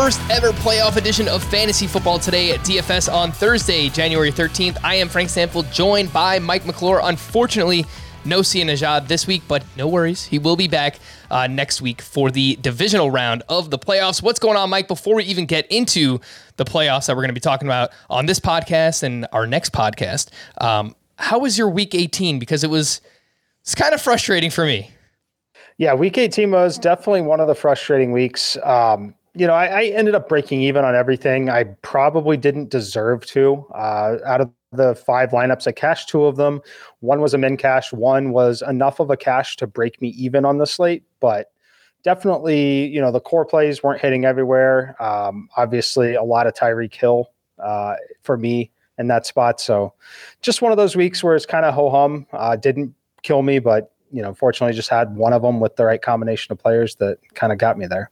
first ever playoff edition of Fantasy Football Today at DFS on Thursday, January 13th. I am Frank Stampfl, joined by Mike McClure. Unfortunately, no Sia Nejad this week, but no worries. He will be back uh, next week for the divisional round of the playoffs. What's going on, Mike? Before we even get into the playoffs that we're going to be talking about on this podcast and our next podcast, um, how was your week 18? Because it was it's kind of frustrating for me. Yeah, week 18 was definitely one of the frustrating weeks. Um, you know, I, I, ended up breaking even on everything. I probably didn't deserve to. Uh, out of the five lineups, I cashed two of them. One was a min cash, one was enough of a cash to break me even on the slate. But definitely, you know, the core plays weren't hitting everywhere. Um, obviously, a lot of Tyreek Hill uh, for me in that spot. So just one of those weeks where it's kind of ho hum. Uh, didn't kill me, but you know, fortunately, just had one of them with the right combination of players that kind of got me there.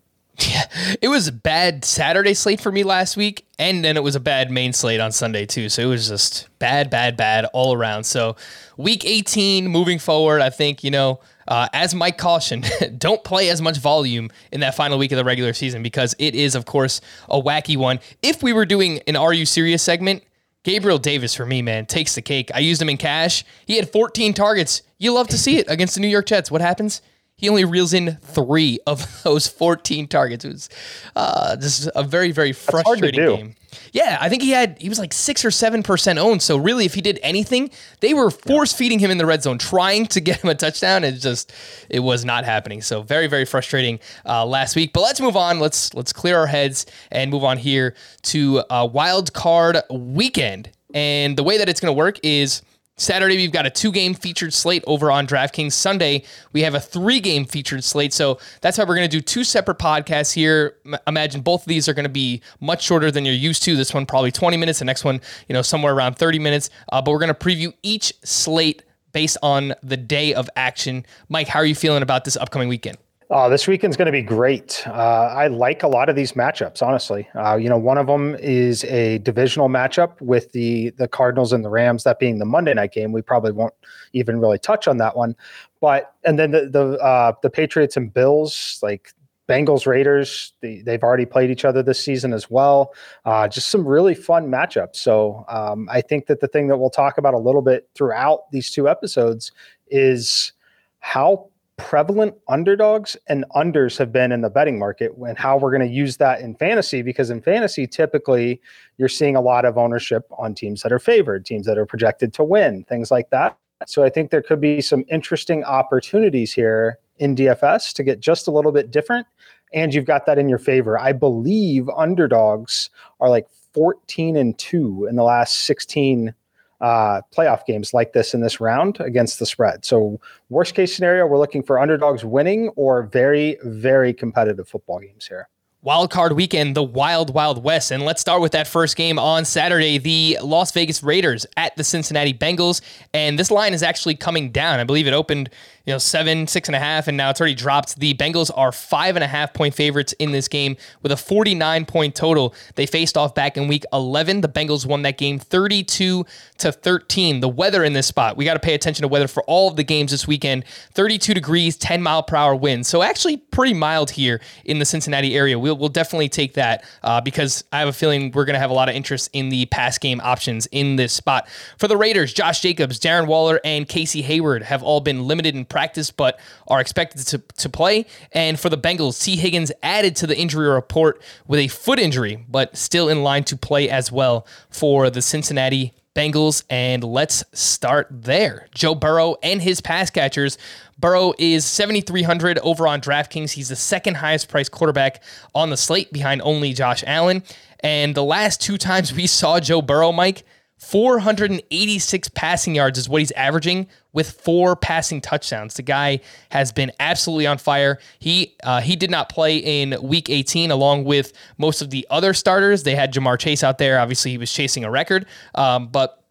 It was a bad Saturday slate for me last week, and then it was a bad main slate on Sunday too. So it was just bad, bad, bad all around. So week 18, moving forward, I think you know, uh, as Mike cautioned, don't play as much volume in that final week of the regular season because it is, of course, a wacky one. If we were doing an Are You Serious segment, Gabriel Davis for me, man, takes the cake. I used him in cash. He had 14 targets. You love to see it against the New York Jets. What happens? He only reels in three of those 14 targets. It was uh, just a very, very frustrating game. Yeah, I think he had he was like six or seven percent owned. So really, if he did anything, they were force feeding him in the red zone, trying to get him a touchdown. It just it was not happening. So very, very frustrating uh, last week. But let's move on. Let's let's clear our heads and move on here to a wild card weekend. And the way that it's going to work is Saturday, we've got a two game featured slate over on DraftKings. Sunday, we have a three game featured slate. So that's why we're going to do two separate podcasts here. Imagine both of these are going to be much shorter than you're used to. This one, probably 20 minutes. The next one, you know, somewhere around 30 minutes. Uh, but we're going to preview each slate based on the day of action. Mike, how are you feeling about this upcoming weekend? Oh, this weekend's going to be great. Uh, I like a lot of these matchups, honestly. Uh, you know, one of them is a divisional matchup with the the Cardinals and the Rams. That being the Monday night game, we probably won't even really touch on that one. But and then the the uh, the Patriots and Bills, like Bengals Raiders, they, have already played each other this season as well. Uh, just some really fun matchups. So um, I think that the thing that we'll talk about a little bit throughout these two episodes is how prevalent underdogs and unders have been in the betting market and how we're going to use that in fantasy because in fantasy typically you're seeing a lot of ownership on teams that are favored teams that are projected to win things like that. So i think there could be some interesting opportunities here in dfs to get just a little bit different and you've got that in your favor. I believe underdogs are like 14 and 2 in the last 16 uh, playoff games like this in this round against the spread. So, worst case scenario, we're looking for underdogs winning or very, very competitive football games here. Wild card weekend, the Wild Wild West. And let's start with that first game on Saturday, the Las Vegas Raiders at the Cincinnati Bengals. And this line is actually coming down. I believe it opened you know, seven, six and a half, and now it's already dropped. The Bengals are five and a half point favorites in this game with a 49 point total. They faced off back in week 11. The Bengals won that game 32 to 13. The weather in this spot, we got to pay attention to weather for all of the games this weekend 32 degrees, 10 mile per hour wind. So actually pretty mild here in the Cincinnati area. We'll, we'll definitely take that uh, because I have a feeling we're going to have a lot of interest in the pass game options in this spot. For the Raiders, Josh Jacobs, Darren Waller, and Casey Hayward have all been limited in practice, but are expected to, to play. And for the Bengals, Tee Higgins added to the injury report with a foot injury, but still in line to play as well for the Cincinnati Bengals. And let's start there. Joe Burrow and his pass catchers. Burrow is 7,300 over on DraftKings. He's the second highest priced quarterback on the slate behind only Josh Allen. And the last two times we saw Joe Burrow, Mike, 486 passing yards is what he's averaging with four passing touchdowns. The guy has been absolutely on fire. He uh, he did not play in Week 18 along with most of the other starters. They had Ja'Marr Chase out there. Obviously, he was chasing a record, um, but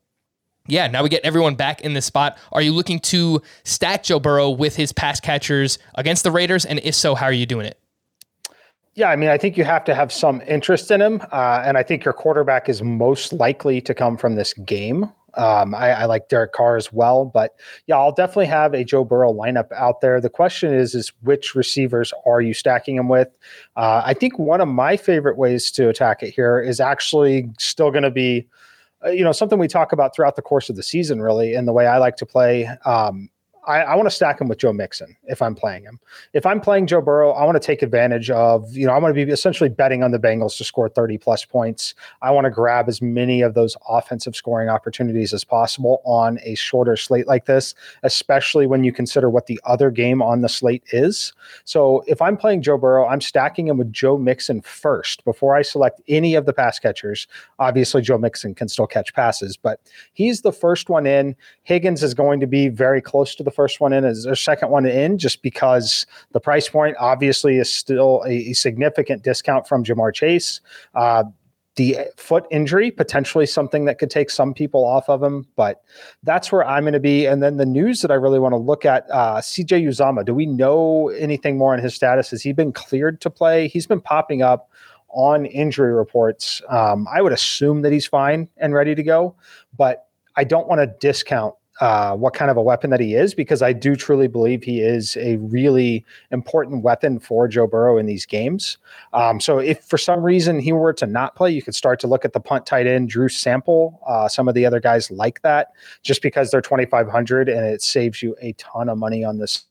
yeah, now we get everyone back in this spot. Are you looking to stack Joe Burrow with his pass catchers against the Raiders? And if so, how are you doing it? Yeah, I mean, I think you have to have some interest in him, uh, and I think your quarterback is most likely to come from this game. Um, I, I, like Derek Carr as well, but yeah, I'll definitely have a Joe Burrow lineup out there. The question is, is which receivers are you stacking him with? Uh, I think one of my favorite ways to attack it here is actually still going to be, uh, you know, something we talk about throughout the course of the season, really, and the way I like to play. Um, I, I want to stack him with Joe Mixon if I'm playing him. If I'm playing Joe Burrow, I want to take advantage of, you know, I want to be essentially betting on the Bengals to score 30 plus points. I want to grab as many of those offensive scoring opportunities as possible on a shorter slate like this, especially when you consider what the other game on the slate is. So if I'm playing Joe Burrow, I'm stacking him with Joe Mixon first before I select any of the pass catchers. Obviously, Joe Mixon can still catch passes, but he's the first one in. Higgins is going to be very close to the first one in as their second one in, just because the price point obviously is still a, a significant discount from Ja'Marr Chase. Uh, the foot injury potentially something that could take some people off of him, but that's where I'm going to be. And then the news that I really want to look at, uh, CJ Uzomah. Do we know anything more on his status? Has he been cleared to play? He's been popping up on injury reports. Um, I would assume that he's fine and ready to go, but I don't want to discount uh, what kind of a weapon that he is because I do truly believe he is a really important weapon for Joe Burrow in these games. Um, so if for some reason he were to not play, you could start to look at the punt tight end Drew Sample, uh, some of the other guys like that, just because they're 2,500 and it saves you a ton of money on this.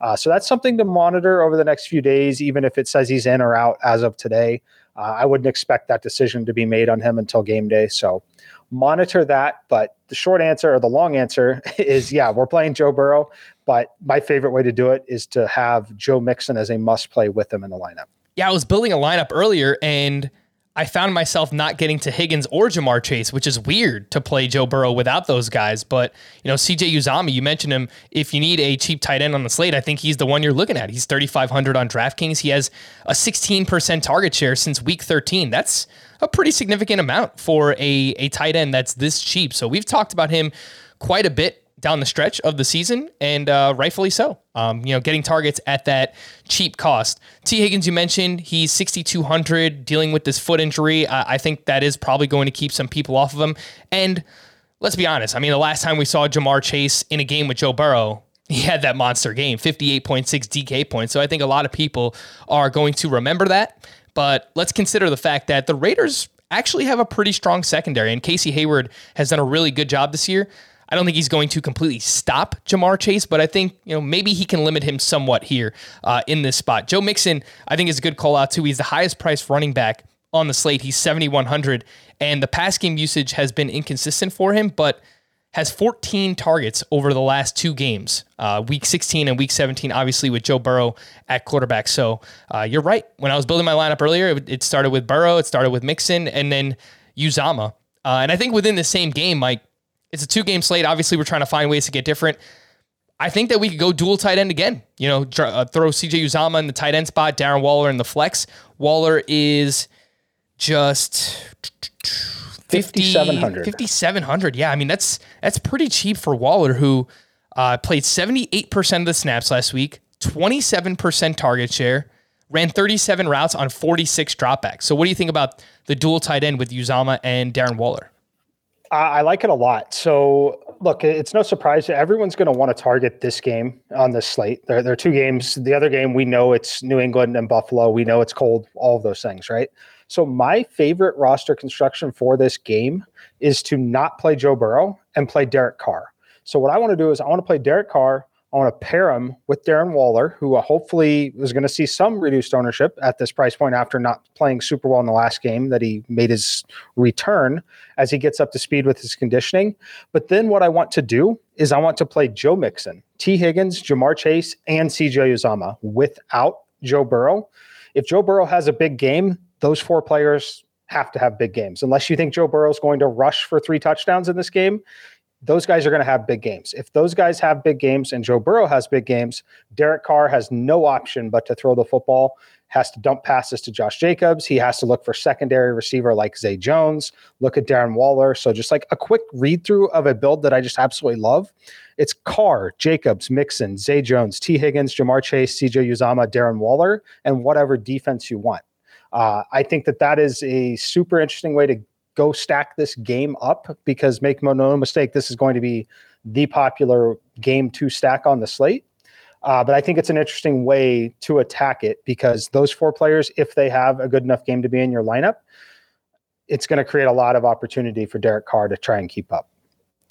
Uh, so that's something to monitor over the next few days, even if it says he's in or out as of today. Uh, I wouldn't expect that decision to be made on him until game day. So monitor that. But the short answer or the long answer is yeah, we're playing Joe Burrow. But my favorite way to do it is to have Joe Mixon as a must play with him in the lineup. Yeah, I was building a lineup earlier and I found myself not getting to Higgins or Ja'Marr Chase, which is weird to play Joe Burrow without those guys. But, you know, CJ Uzomah, you mentioned him. If you need a cheap tight end on the slate, I think he's the one you're looking at. He's 3,500 on DraftKings. He has a 16% target share since week 13. That's a pretty significant amount for a, a tight end that's this cheap. So we've talked about him quite a bit down the stretch of the season, and uh, rightfully so. Um, you know, getting targets at that cheap cost. Tee Higgins, you mentioned he's 6,200 dealing with this foot injury. I think that is probably going to keep some people off of him. And let's be honest. I mean, the last time we saw Ja'Marr Chase in a game with Joe Burrow, he had that monster game, 58.6 DK points. So I think a lot of people are going to remember that. But let's consider the fact that the Raiders actually have a pretty strong secondary, and Casey Hayward has done a really good job this year. I don't think he's going to completely stop Ja'Marr Chase, but I think you know maybe he can limit him somewhat here uh, in this spot. Joe Mixon, I think, is a good call out too. He's the highest priced running back on the slate. He's 7,100, and the pass game usage has been inconsistent for him, but has 14 targets over the last two games, uh, week 16 and week 17, obviously with Joe Burrow at quarterback. So uh, you're right. When I was building my lineup earlier, it, it, started with Burrow, it started with Mixon, and then Uzomah. Uh, and I think within the same game, Mike, it's a two game slate. Obviously, we're trying to find ways to get different. I think that we could go dual tight end again. You know, uh, throw CJ Uzomah in the tight end spot, Darren Waller in the flex. Waller is just 5700 5700 yeah i mean that's that's pretty cheap for waller who uh, played 78% of the snaps last week 27% target share ran 37 routes on 46 dropbacks so what do you think about the dual tight end with uzomah and darren waller I like it a lot. So, look, it's no surprise that everyone's going to want to target this game on this slate. There, there are two games. The other game, we know it's New England and Buffalo. We know it's cold, all of those things, right? So my favorite roster construction for this game is to not play Joe Burrow and play Derek Carr. So what I want to do is I want to play Derek Carr. I want to pair him with Darren Waller, who uh, hopefully is going to see some reduced ownership at this price point after not playing super well in the last game that he made his return as he gets up to speed with his conditioning. But then what I want to do is I want to play Joe Mixon, Tee Higgins, Ja'Marr Chase, and CJ Uzomah without Joe Burrow. If Joe Burrow has a big game, those four players have to have big games. Unless you think Joe Burrow is going to rush for three touchdowns in this game, those guys are going to have big games. If those guys have big games and Joe Burrow has big games, Derek Carr has no option but to throw the football, has to dump passes to Josh Jacobs. He has to look for secondary receiver like Zay Jones, look at Darren Waller. So just like a quick read through of a build that I just absolutely love. It's Carr, Jacobs, Mixon, Zay Jones, Tee Higgins, Ja'Marr Chase, CJ Uzomah, Darren Waller, and whatever defense you want. Uh, I think that that is a super interesting way to go stack this game up because make no mistake, this is going to be the popular game to stack on the slate. Uh, but I think it's an interesting way to attack it because those four players, if they have a good enough game to be in your lineup, it's going to create a lot of opportunity for Derek Carr to try and keep up.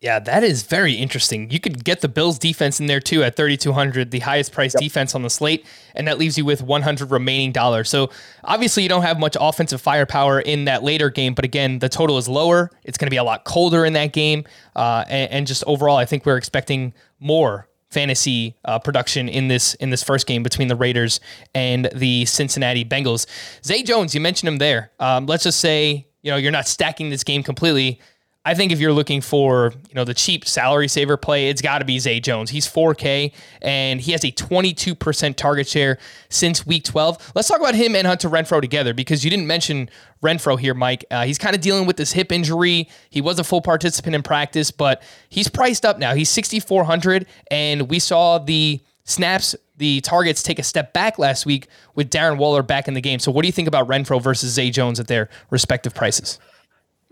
Yeah, that is very interesting. You could get the Bills defense in there too at 3200, the highest priced yep. defense on the slate, and that leaves you with 100 remaining dollars. So, obviously you don't have much offensive firepower in that later game, but again, the total is lower. It's going to be a lot colder in that game. Uh, and, and, just overall, I think we're expecting more fantasy uh, production in this in this first game between the Raiders and the Cincinnati Bengals. Zay Jones, you mentioned him there. Um, let's just say you know you're not stacking this game completely. I think if you're looking for, you know, the cheap salary saver play, it's got to be Zay Jones. He's 4K and he has a 22% target share since week 12. Let's talk about him and Hunter Renfrow together because you didn't mention Renfrow here, Mike. Uh, he's kind of dealing with this hip injury. He was a full participant in practice, but he's priced up now. He's 6,400 and we saw the snaps, the targets take a step back last week with Darren Waller back in the game. So what do you think about Renfrow versus Zay Jones at their respective prices?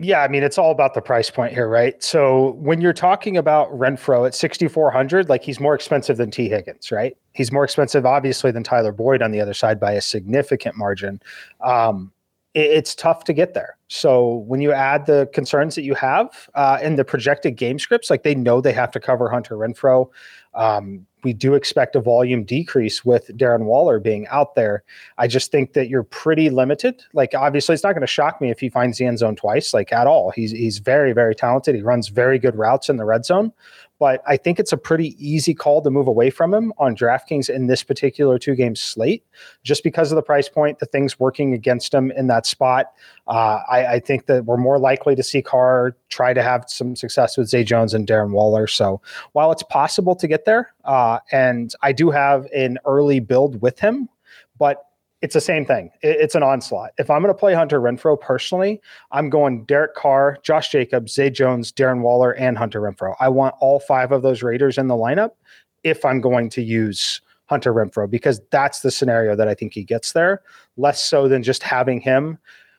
Yeah, I mean, it's all about the price point here, right? So when you're talking about Renfrow at 6,400, like he's more expensive than Tee Higgins, right? He's more expensive, obviously, than Tyler Boyd on the other side by a significant margin. Um, it, it's tough to get there. So when you add the concerns that you have uh, and the projected game scripts, like they know they have to cover Hunter Renfrow. Um, we do expect a volume decrease with Darren Waller being out there. I just think that you're pretty limited. Like obviously, it's not going to shock me if he finds the end zone twice, like at all. He's he's very very talented. He runs very good routes in the red zone, but I think it's a pretty easy call to move away from him on DraftKings in this particular two game slate, just because of the price point, the things working against him in that spot. Uh, I, I, think that we're more likely to see Carr try to have some success with Zay Jones and Darren Waller. So while it's possible to get there, uh, and I do have an early build with him, but it's the same thing. It's an onslaught. If I'm going to play Hunter Renfrow personally, I'm going Derek Carr, Josh Jacobs, Zay Jones, Darren Waller, and Hunter Renfrow. I want all five of those Raiders in the lineup if I'm going to use Hunter Renfrow because that's the scenario that I think he gets there, less so than just having him.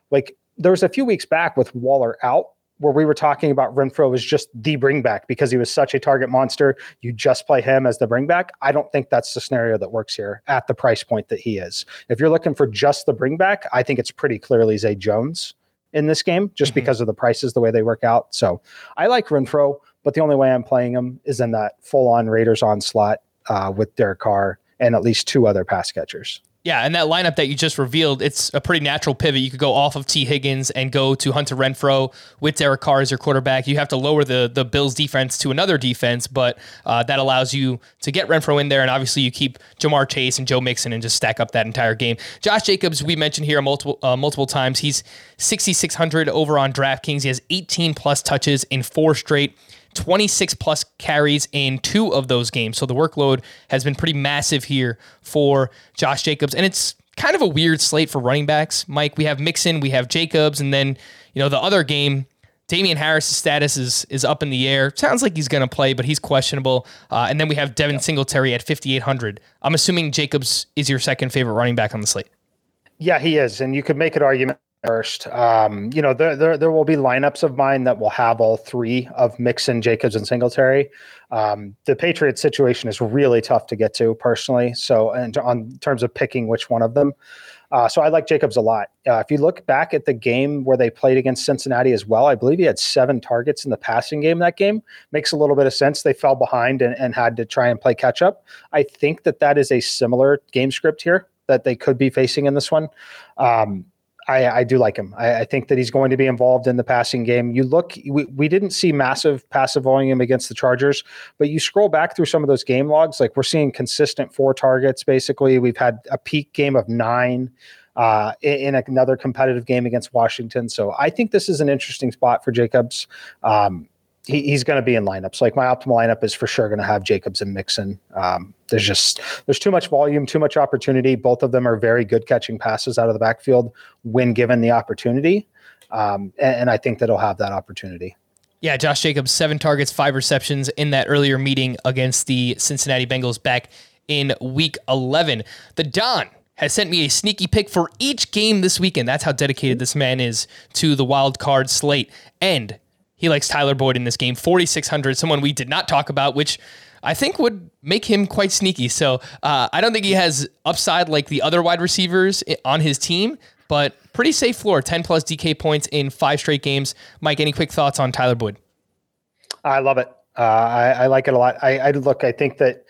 Like there was a few weeks back with Waller out where we were talking about Renfrow was just the bringback because he was such a target monster. You just play him as the bringback. I don't think that's the scenario that works here at the price point that he is. If you're looking for just the bringback, I think it's pretty clearly Zay Jones in this game just mm-hmm. because of the prices, the way they work out. So I like Renfrow, but the only way I'm playing him is in that full on Raiders onslaught uh, with Derek Carr and at least two other pass catchers. Yeah, and that lineup that you just revealed, it's a pretty natural pivot. You could go off of Tee Higgins and go to Hunter Renfrow with Derek Carr as your quarterback. You have to lower the the Bills defense to another defense, but uh, that allows you to get Renfrow in there, and obviously you keep Ja'Marr Chase and Joe Mixon and just stack up that entire game. Josh Jacobs, we mentioned here multiple uh, multiple times. He's 6600 over on DraftKings. He has 18 plus touches in four straight. 26 plus carries in two of those games. So the workload has been pretty massive here for Josh Jacobs. And it's kind of a weird slate for running backs. Mike, we have Mixon, we have Jacobs, and then, you know, the other game, Damien Harris' status is is up in the air. Sounds like he's going to play, but he's questionable. Uh, and then we have Devin Singletary at 5,800. I'm assuming Jacobs is your second favorite running back on the slate. Yeah, he is. And you could make an argument first. Um, you know, there, there there will be lineups of mine that will have all three of Mixon, Jacobs, and Singletary. Um, the Patriots situation is really tough to get to personally. So, and on terms of picking which one of them. Uh, so I like Jacobs a lot. Uh, if you look back at the game where they played against Cincinnati as well, I believe he had seven targets in the passing game that game. Makes a little bit of sense. They fell behind and, and had to try and play catch up. I think that that is a similar game script here that they could be facing in this one. Um, I, I, do like him. I, I, think that he's going to be involved in the passing game. You look, we, we didn't see massive passive volume against the Chargers, but you scroll back through some of those game logs, like we're seeing consistent four targets. Basically, we've had a peak game of nine uh, in, in, another competitive game against Washington. So I think this is an interesting spot for Jacobs. Um, he, he's going to be in lineups. Like my optimal lineup is for sure going to have Jacobs and Mixon. Um, there's just there's too much volume, too much opportunity. Both of them are very good catching passes out of the backfield when given the opportunity, um, and, and I think that he'll have that opportunity. Yeah, Josh Jacobs, seven targets, five receptions in that earlier meeting against the Cincinnati Bengals back in Week 11. The Don has sent me a sneaky pick for each game this weekend. That's how dedicated this man is to the wild card slate. And he likes Tyler Boyd in this game, 4,600, someone we did not talk about, which I think would make him quite sneaky. So uh, I don't think he has upside like the other wide receivers on his team, but pretty safe floor, 10 plus DK points in five straight games. Mike, any quick thoughts on Tyler Boyd? I love it. Uh, I, I, like it a lot. I, I look, I think that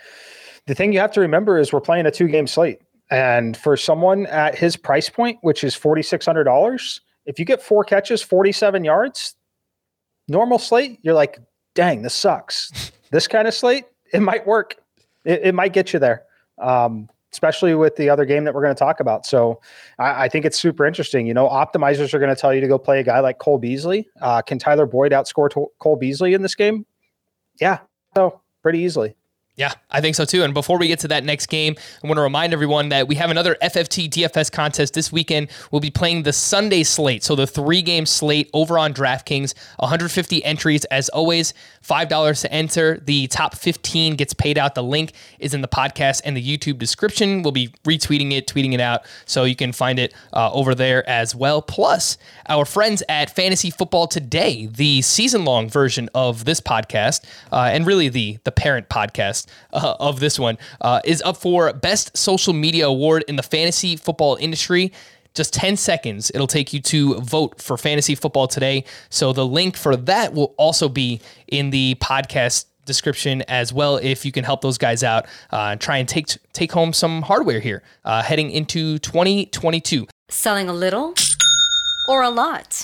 the thing you have to remember is we're playing a two game slate. And for someone at his price point, which is $4,600, if you get four catches, 47 yards, normal slate, you're like, dang, this sucks. this kind of slate, it might work. It, it might get you there, um, especially with the other game that we're going to talk about. So I, I, think it's super interesting. You know, optimizers are going to tell you to go play a guy like Cole Beasley. Uh, can Tyler Boyd outscore to- Cole Beasley in this game? Yeah, so pretty easily. Yeah, I think so too. And before we get to that next game, I want to remind everyone that we have another FFT DFS contest this weekend. We'll be playing the Sunday slate, so the three game slate over on DraftKings. 150 entries as always, $5 to enter. The top 15 gets paid out. The link is in the podcast and the YouTube description. We'll be retweeting it, tweeting it out, so you can find it uh, over there as well. Plus, our friends at Fantasy Football Today, the season long version of this podcast, uh, and really the, the parent podcast uh, of this one, uh, is up for Best Social Media Award in the fantasy football industry. Just 10 seconds. It'll take you to vote for fantasy football today. So the link for that will also be in the podcast description as well if you can help those guys out uh, try and take take home some hardware here uh, heading into 2022 selling a little or a lot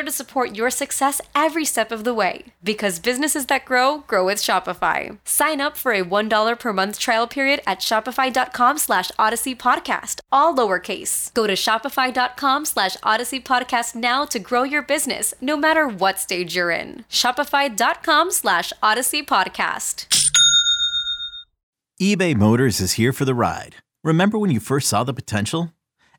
to support your success every step of the way. Because businesses that grow, grow with Shopify. Sign up for a $1 per month trial period at shopify.com slash odyssey podcast, all lowercase. Go to shopify.com slash odyssey podcast now to grow your business, no matter what stage you're in. Shopify.com slash odyssey podcast. eBay Motors is here for the ride. Remember when you first saw the potential?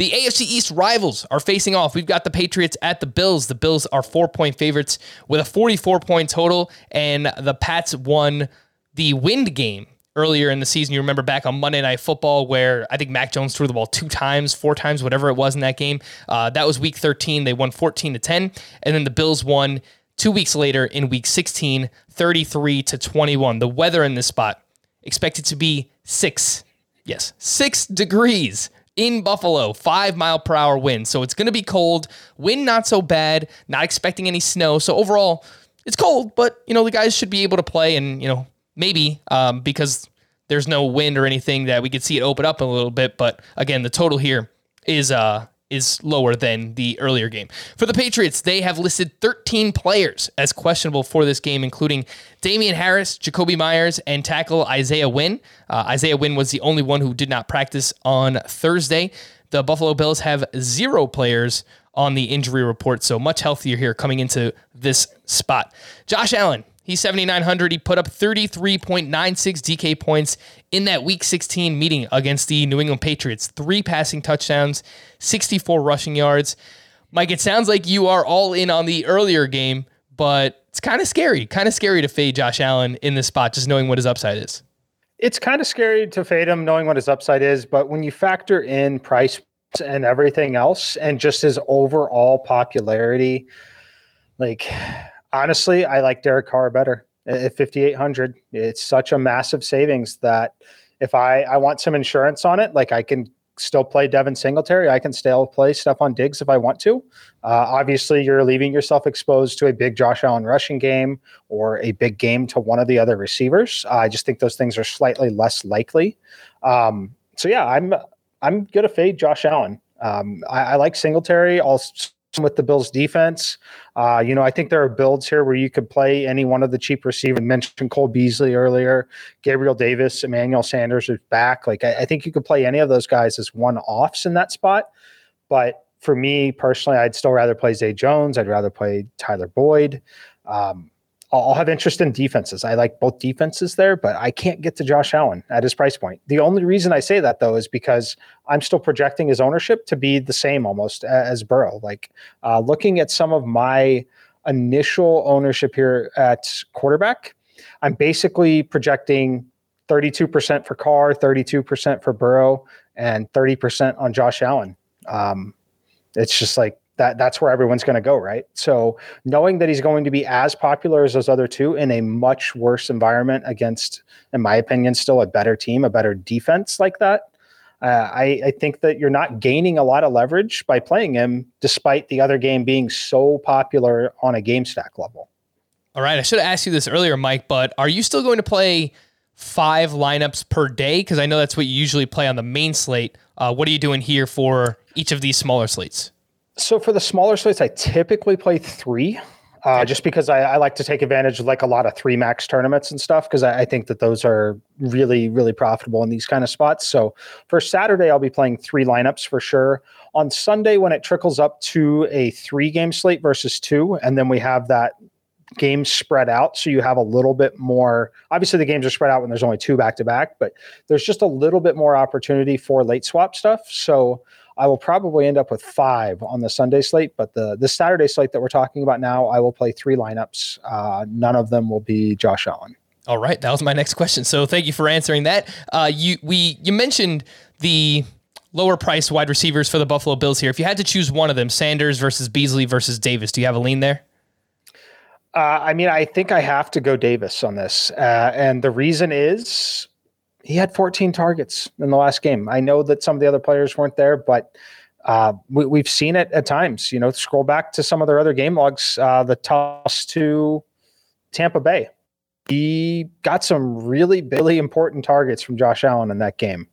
The AFC East rivals are facing off. We've got the Patriots at the Bills. The Bills are four point favorites with a 44 point total, and the Pats won the wind game earlier in the season. You remember back on Monday Night Football where I think Mac Jones threw the ball two times, four times, whatever it was in that game. Uh, that was week 13. They won 14 to 10. And then the Bills won two weeks later in week 16, 33 to 21. The weather in this spot expected to be six, yes, six degrees in Buffalo, five mile per hour wind. So it's going to be cold. Wind not so bad. Not expecting any snow. So overall, it's cold, but you know the guys should be able to play, and you know maybe um, because there's no wind or anything that we could see it open up a little bit. But again, the total here is uh is lower than the earlier game. For the Patriots, they have listed 13 players as questionable for this game, including Damien Harris, Jakobi Meyers, and tackle Isaiah Wynn. Uh, Isaiah Wynn was the only one who did not practice on Thursday. The Buffalo Bills have zero players on the injury report, so much healthier here coming into this spot. Josh Allen, he's 7,900. He put up 33.96 DK points in that Week 16 meeting against the New England Patriots. Three passing touchdowns, 64 rushing yards. Mike, it sounds like you are all in on the earlier game, but it's kind of scary, kind of scary to fade Josh Allen in this spot, just knowing what his upside is. It's kind of scary to fade him knowing what his upside is, but when you factor in price and everything else and just his overall popularity, like honestly, I like Derek Carr better at 5800. It's such a massive savings that if I I want some insurance on it, like I can still play Devin Singletary. I can still play Stefon Diggs if I want to. Uh, obviously, you're leaving yourself exposed to a big Josh Allen rushing game or a big game to one of the other receivers. Uh, I just think those things are slightly less likely. Um, so yeah, I'm I'm gonna fade Josh Allen. Um, I, I, like Singletary. I'll with the Bills defense. Uh, you know, I think there are builds here where you could play any one of the cheap receivers. I mentioned Cole Beasley earlier, Gabriel Davis, Emmanuel Sanders is back. Like I, I think you could play any of those guys as one offs in that spot. But for me personally, I'd still rather play Zay Jones. I'd rather play Tyler Boyd. Um, I'll have interest in defenses. I like both defenses there, but I can't get to Josh Allen at his price point. The only reason I say that though is because I'm still projecting his ownership to be the same almost as Burrow. Like uh, looking at some of my initial ownership here at quarterback, I'm basically projecting 32% for Carr, 32% for Burrow, and 30% on Josh Allen. Um, it's just like that that's where everyone's going to go, right? So knowing that he's going to be as popular as those other two in a much worse environment against, in my opinion, still a better team, a better defense like that. Uh, I, I think that you're not gaining a lot of leverage by playing him, despite the other game being so popular on a game stack level. All right, I should have asked you this earlier, Mike, but are you still going to play five lineups per day? Because I know that's what you usually play on the main slate. Uh, what are you doing here for each of these smaller slates? So for the smaller slates, I typically play three. Uh, just because I, I, like to take advantage of like a lot of three max tournaments and stuff because I, I, think that those are really really profitable in these kind of spots. So for Saturday, I'll be playing three lineups for sure. On Sunday, when it trickles up to a three game slate versus two, and then we have that game spread out, so you have a little bit more. Obviously, the games are spread out when there's only two back to back, but there's just a little bit more opportunity for late swap stuff. So I will probably end up with five on the Sunday slate, but the the Saturday slate that we're talking about now, I will play three lineups. Uh, none of them will be Josh Allen. All right, that was my next question. So thank you for answering that. Uh, you we you mentioned the lower price wide receivers for the Buffalo Bills here. If you had to choose one of them, Sanders versus Beasley versus Davis, do you have a lean there? Uh, I mean, I think I have to go Davis on this, uh, and the reason is he had 14 targets in the last game. I know that some of the other players weren't there, but uh, we, have seen it at times. You know, scroll back to some of their other game logs. Uh, the toss to Tampa Bay, he got some really, really important targets from Josh Allen in that game.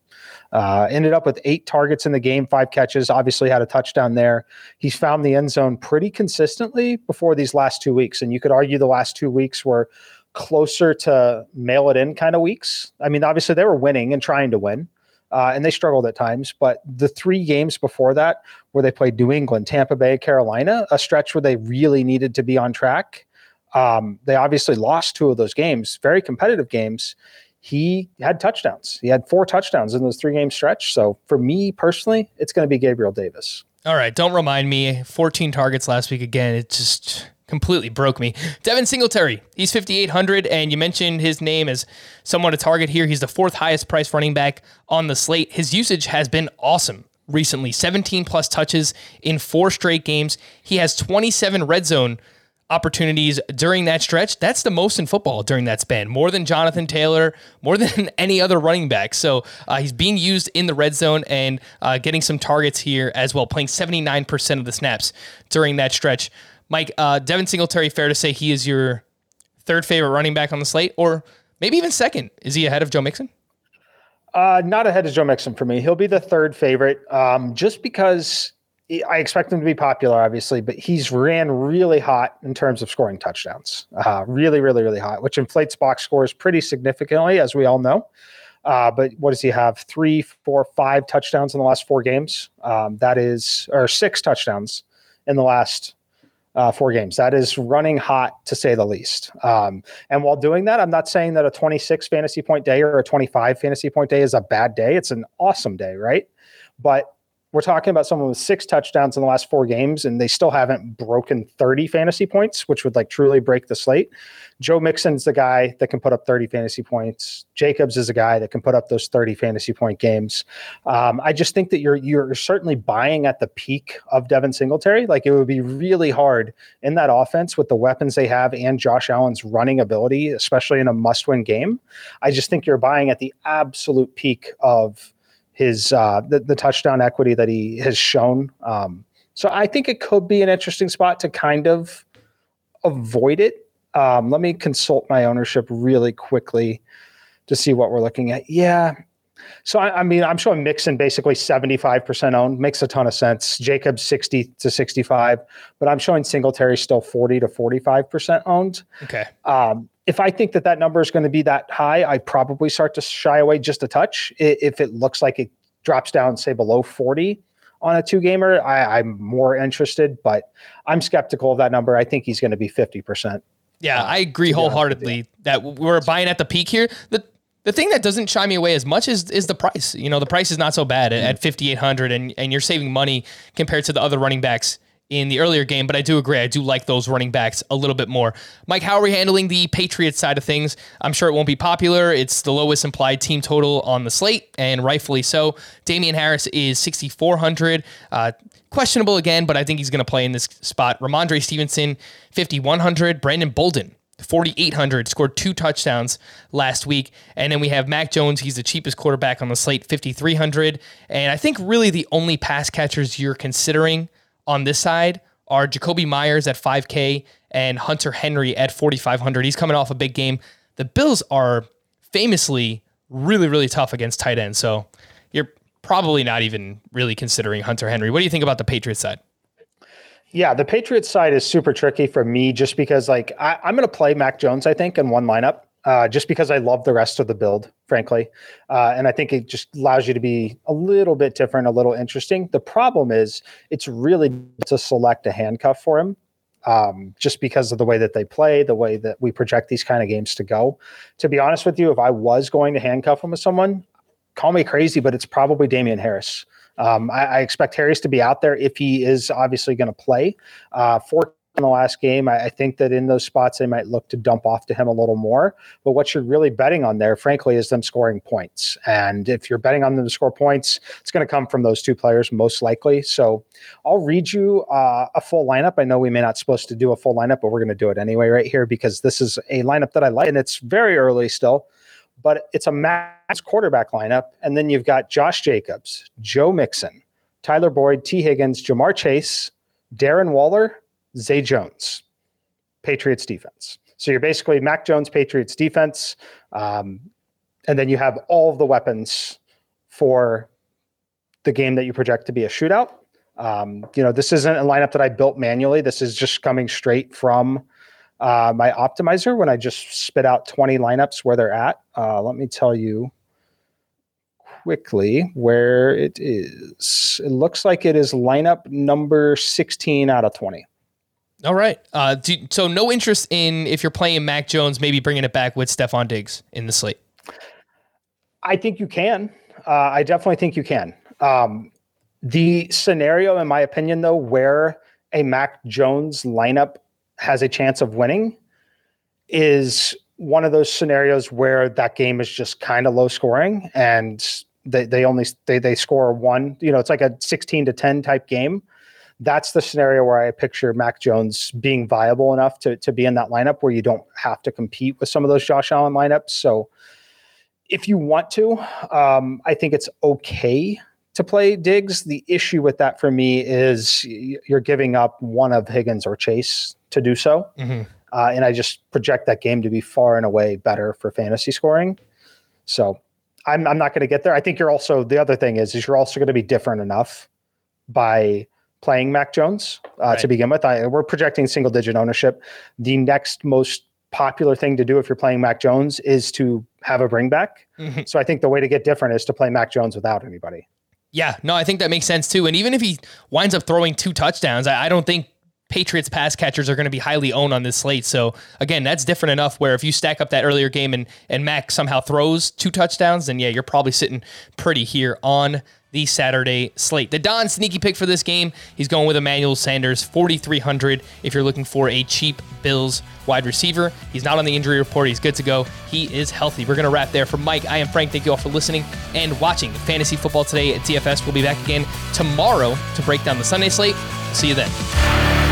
Uh, ended up with eight targets in the game, five catches. Obviously, had a touchdown there. He's found the end zone pretty consistently before these last two weeks, and you could argue the last two weeks were closer to mail it in kind of weeks. I mean, obviously they were winning and trying to win, uh, and they struggled at times. But the three games before that, where they played New England, Tampa Bay, Carolina, a stretch where they really needed to be on track. Um, they obviously lost two of those games, very competitive games. He had touchdowns. He had four touchdowns in those three game stretch. So for me personally, it's going to be Gabriel Davis. All right, don't remind me. 14 targets last week again. It just completely broke me. Devin Singletary, he's 5,800, and you mentioned his name as somewhat a target here. He's the fourth highest price running back on the slate. His usage has been awesome recently 17 plus touches in four straight games. He has 27 red zone opportunities during that stretch. That's the most in football during that span, more than Jonathan Taylor, more than any other running back. So uh, he's being used in the red zone and uh, getting some targets here as well, playing 79% of the snaps during that stretch. Mike, uh, Devin Singletary, fair to say he is your third favorite running back on the slate, or maybe even second. Is he ahead of Joe Mixon? Uh, not ahead of Joe Mixon for me. He'll be the third favorite, um, just because I expect him to be popular, obviously, but he's ran really hot in terms of scoring touchdowns. Uh, really, really, really hot, which inflates box scores pretty significantly, as we all know. Uh, but what does he have? Three, four, five touchdowns in the last four games. Um, that is, or six touchdowns in the last uh, four games. That is running hot to say the least. Um, and while doing that, I'm not saying that a 26 fantasy point day or a 25 fantasy point day is a bad day. It's an awesome day, right? But we're talking about someone with six touchdowns in the last four games, and they still haven't broken 30 fantasy points, which would like truly break the slate. Joe Mixon's the guy that can put up 30 fantasy points. Jacobs is a guy that can put up those 30 fantasy point games. Um, I just think that you're you're certainly buying at the peak of Devin Singletary. Like it would be really hard in that offense with the weapons they have and Josh Allen's running ability, especially in a must-win game. I just think you're buying at the absolute peak of his uh, the, the touchdown equity that he has shown. Um, so I think it could be an interesting spot to kind of avoid it. Um, let me consult my ownership really quickly to see what we're looking at. Yeah. So I, I mean, I'm showing Mixon basically 75% owned. Makes a ton of sense. Jacobs 60 to 65, but I'm showing Singletary still 40 to 45% owned. Okay. Um, if I think that that number is going to be that high, I probably start to shy away just a touch. If it looks like it drops down, say below 40 on a two gamer, I, am more interested, but I'm skeptical of that number. I think he's going to be 50%. Yeah, uh, I agree wholeheartedly that we're buying at the peak here. The the thing that doesn't shy me away as much is is the price. You know, the price is not so bad at, at 5800 and and you're saving money compared to the other running backs in the earlier game, but I do agree. I do like those running backs a little bit more. Mike, how are we handling the Patriots side of things? I'm sure it won't be popular. It's the lowest implied team total on the slate, and rightfully so. Damien Harris is 6,400. Uh, questionable again, but I think he's going to play in this spot. Rhamondre Stevenson, 5,100. Brandon Bolden, 4,800, scored two touchdowns last week. And then we have Mac Jones. He's the cheapest quarterback on the slate, 5,300. And I think really the only pass catchers you're considering on this side are Jakobi Meyers at 5K and Hunter Henry at 4,500. He's coming off a big game. The Bills are famously really, really tough against tight ends. So you're probably not even really considering Hunter Henry. What do you think about the Patriots side? Yeah, the Patriots side is super tricky for me just because, like, I, am going to play Mac Jones, I think, in one lineup uh, just because I love the rest of the build, frankly. Uh, and I think it just allows you to be a little bit different, a little interesting. The problem is it's really to select a handcuff for him. Um, just because of the way that they play, the way that we project these kind of games to go. To be honest with you, if I was going to handcuff him with someone, call me crazy, but it's probably Damien Harris. Um, I, I, expect Harris to be out there if he is obviously going to play. Uh, in the last game. I, I, think that in those spots they might look to dump off to him a little more. But what you're really betting on there, frankly, is them scoring points. And if you're betting on them to score points, it's going to come from those two players most likely. So I'll read you uh, a full lineup. I know we may not be supposed to do a full lineup, but we're going to do it anyway right here because this is a lineup that I like, and it's very early still. But it's a max quarterback lineup, and then you've got Josh Jacobs, Joe Mixon, Tyler Boyd, Tee Higgins, Ja'Marr Chase, Darren Waller, Zay Jones, Patriots defense. So you're basically Mac Jones, Patriots defense. Um, and then you have all the weapons for the game that you project to be a shootout. Um, you know, this isn't a lineup that I built manually. This is just coming straight from uh, my optimizer when I just spit out 20 lineups where they're at. Uh, let me tell you quickly where it is. It looks like it is lineup number 16 out of 20. All right. Uh, do, so no interest in if you're playing Mac Jones, maybe bringing it back with Stefon Diggs in the slate. I think you can. Uh, I definitely think you can. Um, the scenario, in my opinion, though, where a Mac Jones lineup has a chance of winning is one of those scenarios where that game is just kind of low scoring and they, they only they, they score one you know it's like a 16 to 10 type game that's the scenario where I picture Mac Jones being viable enough to, to be in that lineup where you don't have to compete with some of those Josh Allen lineups. So if you want to, um, I think it's okay to play Diggs. The issue with that for me is you're giving up one of Higgins or Chase to do so. Mm-hmm. Uh, and I just project that game to be far and away better for fantasy scoring. So I'm, I'm not going to get there. I think you're also, the other thing is, is you're also going to be different enough by playing Mac Jones uh, right. to begin with. I, we're projecting single digit ownership. The next most popular thing to do if you're playing Mac Jones is to have a bring back. Mm-hmm. So I think the way to get different is to play Mac Jones without anybody. Yeah, no, I think that makes sense too. And even if he winds up throwing two touchdowns, I, I don't think Patriots pass catchers are going to be highly owned on this slate. So again, that's different enough where if you stack up that earlier game and and Mac somehow throws two touchdowns, then yeah, you're probably sitting pretty here on the Saturday slate. The Don sneaky pick for this game, he's going with Emmanuel Sanders, 4,300. If you're looking for a cheap Bills wide receiver, he's not on the injury report. He's good to go. He is healthy. We're going to wrap there. For Mike, I am Frank. Thank you all for listening and watching Fantasy Football today at DFS. We'll be back again tomorrow to break down the Sunday slate. See you then.